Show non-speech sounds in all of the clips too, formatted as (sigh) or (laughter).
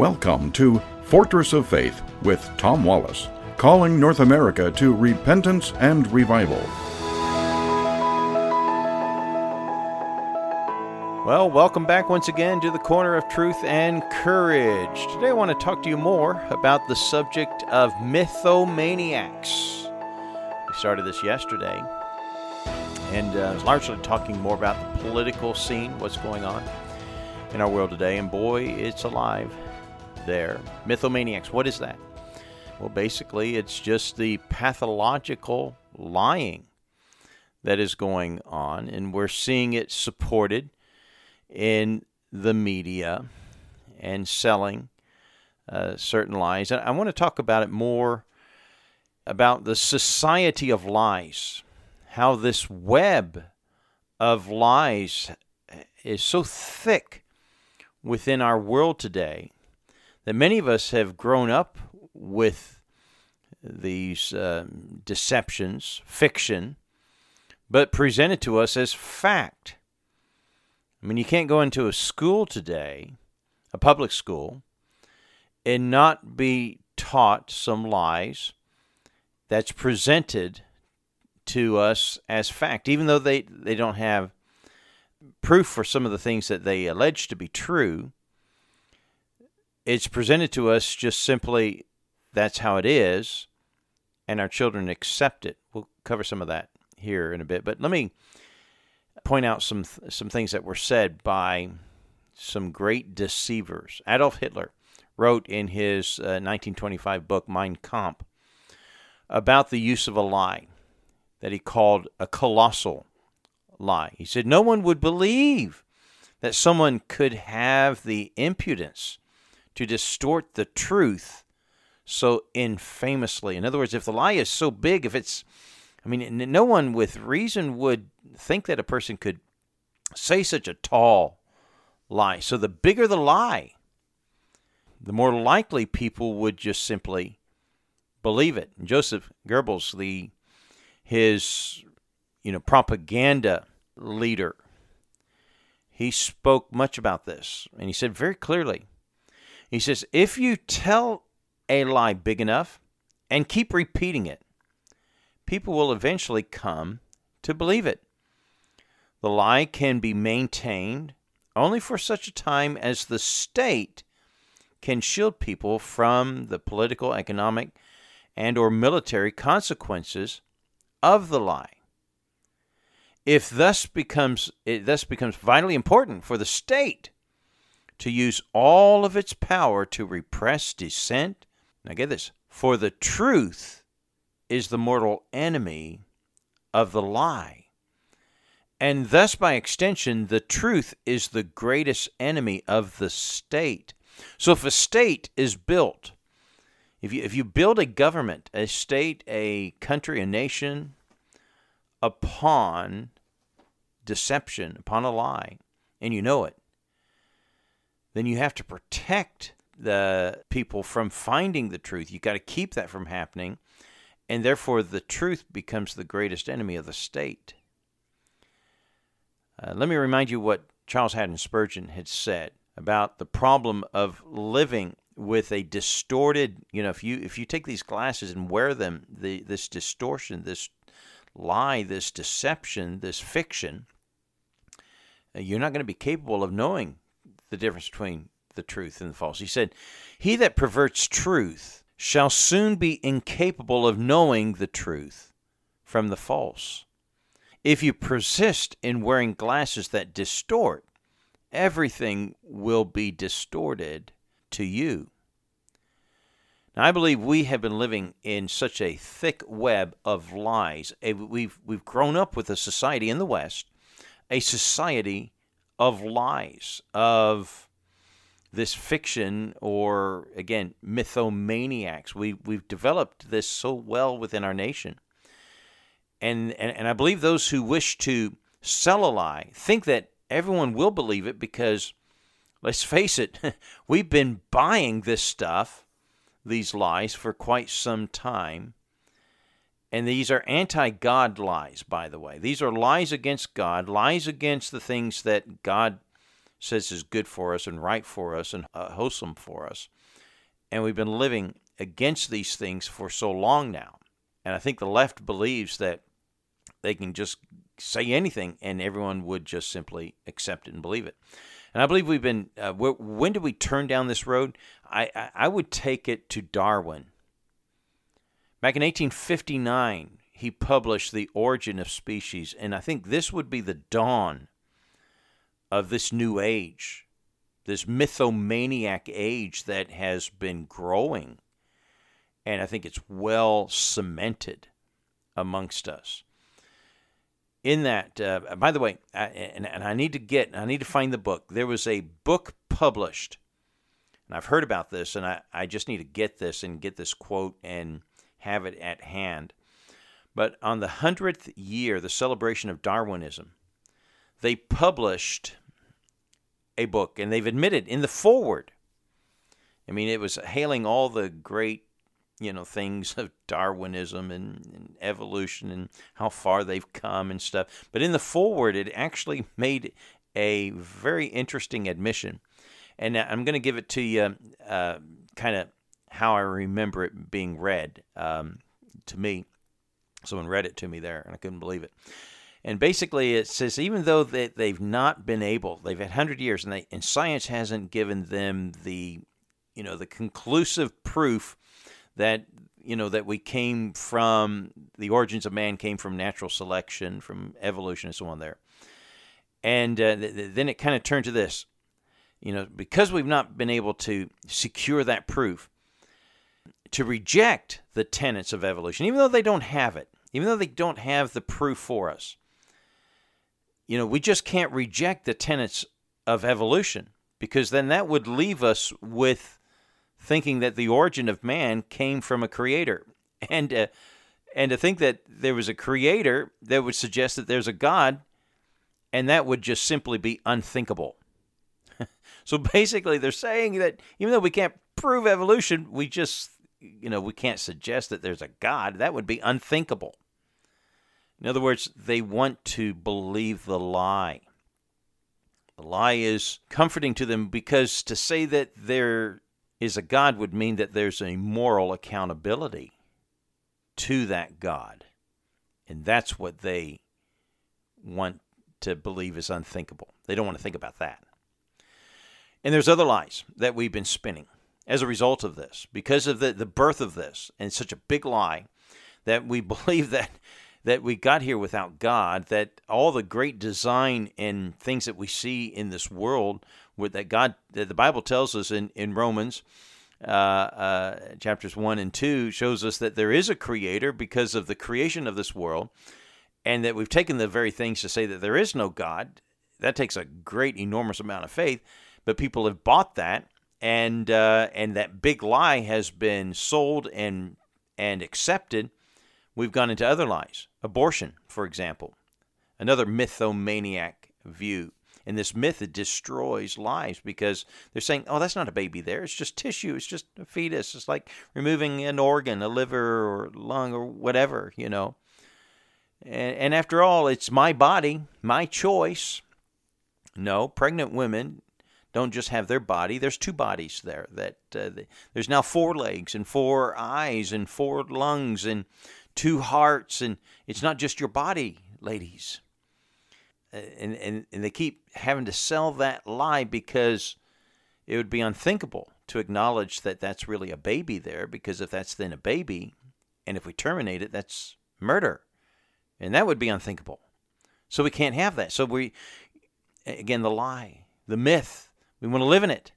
Welcome to Fortress of Faith with Tom Wallace, calling North America to repentance and revival. Well, welcome back once again to the Corner of Truth and Courage. Today I want to talk to you more about the subject of mythomaniacs. We started this yesterday, and uh, largely talking more about the political scene, what's going on in our world today, and boy, it's alive there. Mythomaniacs, what is that? Well, basically, it's just the pathological lying that is going on, and we're seeing it supported in the media and selling uh, certain lies. And I want to talk about it more about the society of lies, how this web of lies is so thick within our world today that many of us have grown up with these uh, deceptions, fiction, but presented to us as fact. I mean, you can't go into a school today, a public school, and not be taught some lies that's presented to us as fact, even though they, they don't have proof for some of the things that they allege to be true it's presented to us just simply that's how it is, and our children accept it. We'll cover some of that here in a bit, but let me point out some some things that were said by some great deceivers. Adolf Hitler wrote in his uh, 1925 book Mein Kampf about the use of a lie that he called a colossal lie. He said no one would believe that someone could have the impudence to distort the truth so infamously. In other words, if the lie is so big, if it's, I mean, no one with reason would think that a person could say such a tall lie. So the bigger the lie, the more likely people would just simply believe it. And Joseph Goebbels, the his you know propaganda leader, he spoke much about this, and he said very clearly he says, if you tell a lie big enough and keep repeating it, people will eventually come to believe it. The lie can be maintained only for such a time as the state can shield people from the political, economic, and or military consequences of the lie. If thus becomes it thus becomes vitally important for the state to use all of its power to repress dissent. Now, get this for the truth is the mortal enemy of the lie. And thus, by extension, the truth is the greatest enemy of the state. So, if a state is built, if you, if you build a government, a state, a country, a nation upon deception, upon a lie, and you know it, then you have to protect the people from finding the truth. You've got to keep that from happening. And therefore, the truth becomes the greatest enemy of the state. Uh, let me remind you what Charles Haddon Spurgeon had said about the problem of living with a distorted, you know, if you if you take these glasses and wear them, the this distortion, this lie, this deception, this fiction, uh, you're not going to be capable of knowing the difference between the truth and the false. He said, He that perverts truth shall soon be incapable of knowing the truth from the false. If you persist in wearing glasses that distort, everything will be distorted to you. Now, I believe we have been living in such a thick web of lies. We've, we've grown up with a society in the West, a society of lies, of this fiction, or again, mythomaniacs. We, we've developed this so well within our nation. And, and, and I believe those who wish to sell a lie think that everyone will believe it because, let's face it, (laughs) we've been buying this stuff, these lies, for quite some time. And these are anti God lies, by the way. These are lies against God, lies against the things that God says is good for us and right for us and uh, wholesome for us. And we've been living against these things for so long now. And I think the left believes that they can just say anything and everyone would just simply accept it and believe it. And I believe we've been, uh, when did we turn down this road? I, I, I would take it to Darwin. Back in 1859, he published The Origin of Species, and I think this would be the dawn of this new age, this mythomaniac age that has been growing. And I think it's well cemented amongst us. In that, uh, by the way, I, and, and I need to get, I need to find the book. There was a book published, and I've heard about this, and I, I just need to get this and get this quote and have it at hand. But on the 100th year, the celebration of Darwinism, they published a book, and they've admitted in the foreword. I mean, it was hailing all the great, you know, things of Darwinism and, and evolution and how far they've come and stuff. But in the foreword, it actually made a very interesting admission, and I'm going to give it to you, uh, kind of how I remember it being read um, to me. Someone read it to me there, and I couldn't believe it. And basically, it says even though they, they've not been able, they've had hundred years, and they and science hasn't given them the, you know, the conclusive proof that you know that we came from the origins of man came from natural selection, from evolution, and so on. There, and uh, th- then it kind of turned to this, you know, because we've not been able to secure that proof, to reject the tenets of evolution, even though they don't have it, even though they don't have the proof for us. You know, we just can't reject the tenets of evolution because then that would leave us with thinking that the origin of man came from a creator. (laughs) And uh, and to think that there was a creator that would suggest that there's a God, and that would just simply be unthinkable. (laughs) so basically, they're saying that even though we can't prove evolution, we just you know, we can't suggest that there's a God. That would be unthinkable. In other words, they want to believe the lie. The lie is comforting to them because to say that there is a God would mean that there's a moral accountability to that God. And that's what they want to believe is unthinkable. They don't want to think about that. And there's other lies that we've been spinning as a result of this, because of the, the birth of this, and such a big lie that we (laughs) believe that that we got here without God, that all the great design and things that we see in this world, with that God, that the Bible tells us in in Romans. Uh, uh, chapters 1 and 2 shows us that there is a creator because of the creation of this world, and that we've taken the very things to say that there is no God. That takes a great, enormous amount of faith, but people have bought that and uh, and that big lie has been sold and and accepted, we've gone into other lies. Abortion, for example, another mythomaniac view. And this myth destroys lives because they're saying, "Oh, that's not a baby there. It's just tissue. It's just a fetus. It's like removing an organ, a liver or lung or whatever, you know." And, and after all, it's my body, my choice. No, pregnant women don't just have their body. There's two bodies there. That uh, there's now four legs and four eyes and four lungs and two hearts, and it's not just your body, ladies. Uh, and and and they keep having to sell that lie because it would be unthinkable to acknowledge that that's really a baby there. Because if that's then a baby, and if we terminate it, that's murder, and that would be unthinkable. So we can't have that. So we again the lie, the myth we want to live in it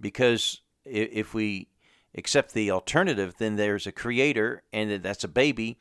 because if we accept the alternative, then there's a creator and that that's a baby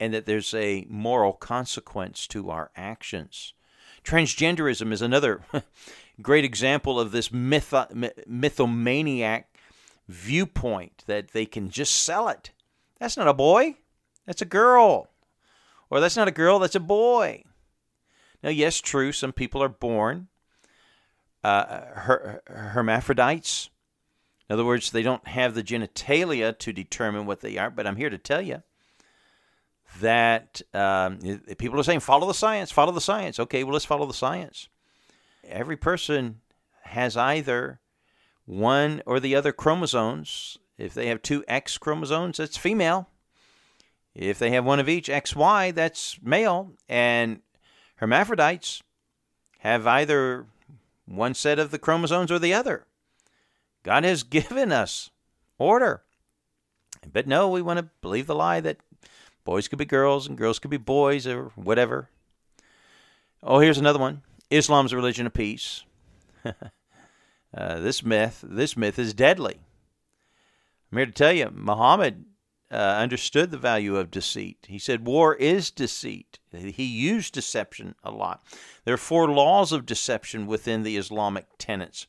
and that there's a moral consequence to our actions. Transgenderism is another (laughs) great example of this myth- mythomaniac viewpoint that they can just sell it. That's not a boy, that's a girl. Or that's not a girl, that's a boy. Now, yes, true, some people are born uh, her, hermaphrodites. In other words, they don't have the genitalia to determine what they are, but I'm here to tell you that um, people are saying, follow the science, follow the science. Okay, well, let's follow the science. every person has either one or the other chromosomes. If they have two X chromosomes, that's female. If they have one of each, XY, that's male. And hermaphrodites have either one set of the chromosomes or the other. God has (laughs) given us order. But no, we want to believe the lie that boys could be girls and girls could be boys or whatever. Oh, here's another one Islam's a religion of peace. (laughs) uh, this myth, this myth is deadly. I'm here to tell you, Muhammad uh, understood the value of deceit. He said war is deceit. He used deception a lot. There are four laws of deception within the Islamic tenets.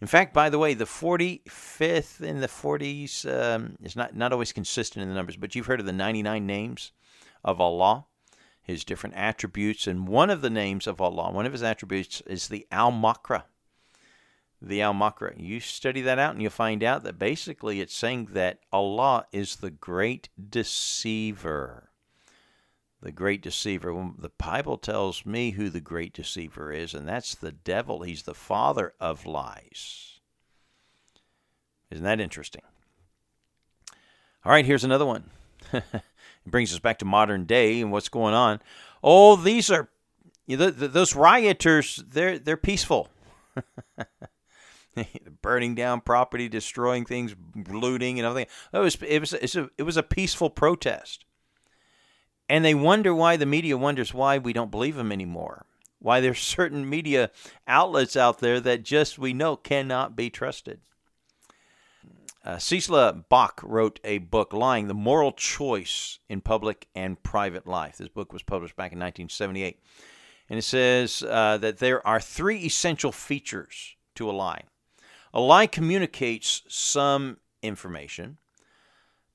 In fact, by the way, the 45th in the 40s um, is not, not always consistent in the numbers, but you've heard of the 99 names of Allah, his different attributes. And one of the names of Allah, one of his attributes is the Al Makra. The Al Makra. You study that out and you'll find out that basically it's saying that Allah is the great deceiver the great deceiver. The Bible tells me who the great deceiver is, and that's the devil. He's the father of lies. Isn't that interesting? All right, here's another one. (laughs) it brings us back to modern day and what's going on. Oh, these are you know, those rioters. They're they're peaceful. (laughs) (laughs) burning down property, destroying things, looting, and everything. It was it was it was a, it was a peaceful protest. And they wonder why the media wonders why we don't believe them anymore. Why there's (laughs) certain media outlets out there that just we know cannot be trusted. Uh, Bok wrote a book, Lying, the Moral Choice in Public and Private Life. This book was published back in 1978. And it says uh, that there are three essential features to a lie. A lie communicates some information,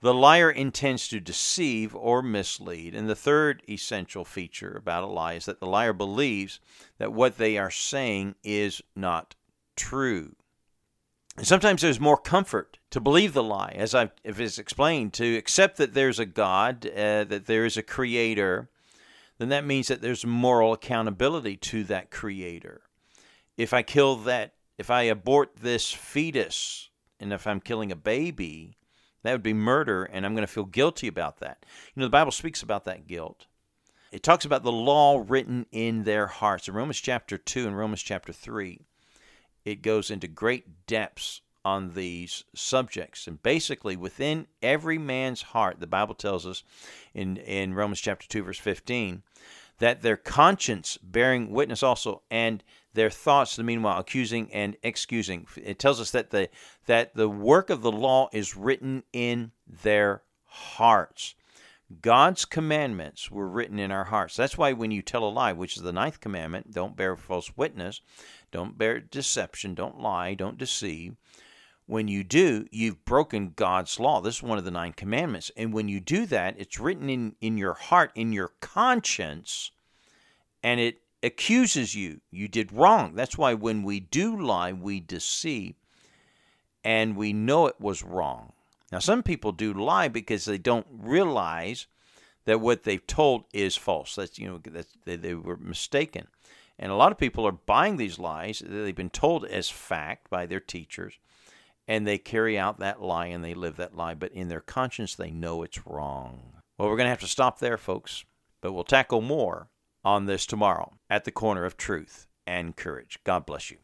the liar intends to deceive or mislead. And the third essential feature about a lie is that the liar believes that what they are saying is not true. And sometimes there's more comfort to believe the lie, as I've as explained, to accept that there's a God, uh, that there is a creator, then that means that there's moral accountability to that creator. If I kill that, if I abort this fetus, and if I'm killing a baby, that would be murder, and I'm going to feel guilty about that. You know, the Bible speaks about that guilt. It talks about the law written in their hearts. In Romans chapter 2 and Romans chapter 3, it goes into great depths on these subjects. And basically, within every man's heart, the Bible tells us in, in Romans chapter 2, verse 15, that their conscience bearing witness also, and their thoughts, the meanwhile, accusing and excusing. It tells us that the that the work of the law is written in their hearts. God's commandments were written in our hearts. That's why when you tell a lie, which is the ninth commandment, don't bear false witness, don't bear deception, don't lie, don't deceive. When you do, you've broken God's law. This is one of the nine commandments. And when you do that, it's written in, in your heart, in your conscience, and it accuses you. You did wrong. That's why when we do lie, we deceive and we know it was wrong. Now, some people do lie because they don't realize that what they've told is false. That's, you know, that they, they were mistaken. And a lot of people are buying these lies that they've been told as fact by their teachers, and they carry out that lie and they live that lie, but in their conscience they know it's wrong. Well, we're going to have to stop there, folks, but we'll tackle more on this tomorrow at the corner of truth and courage. God bless you.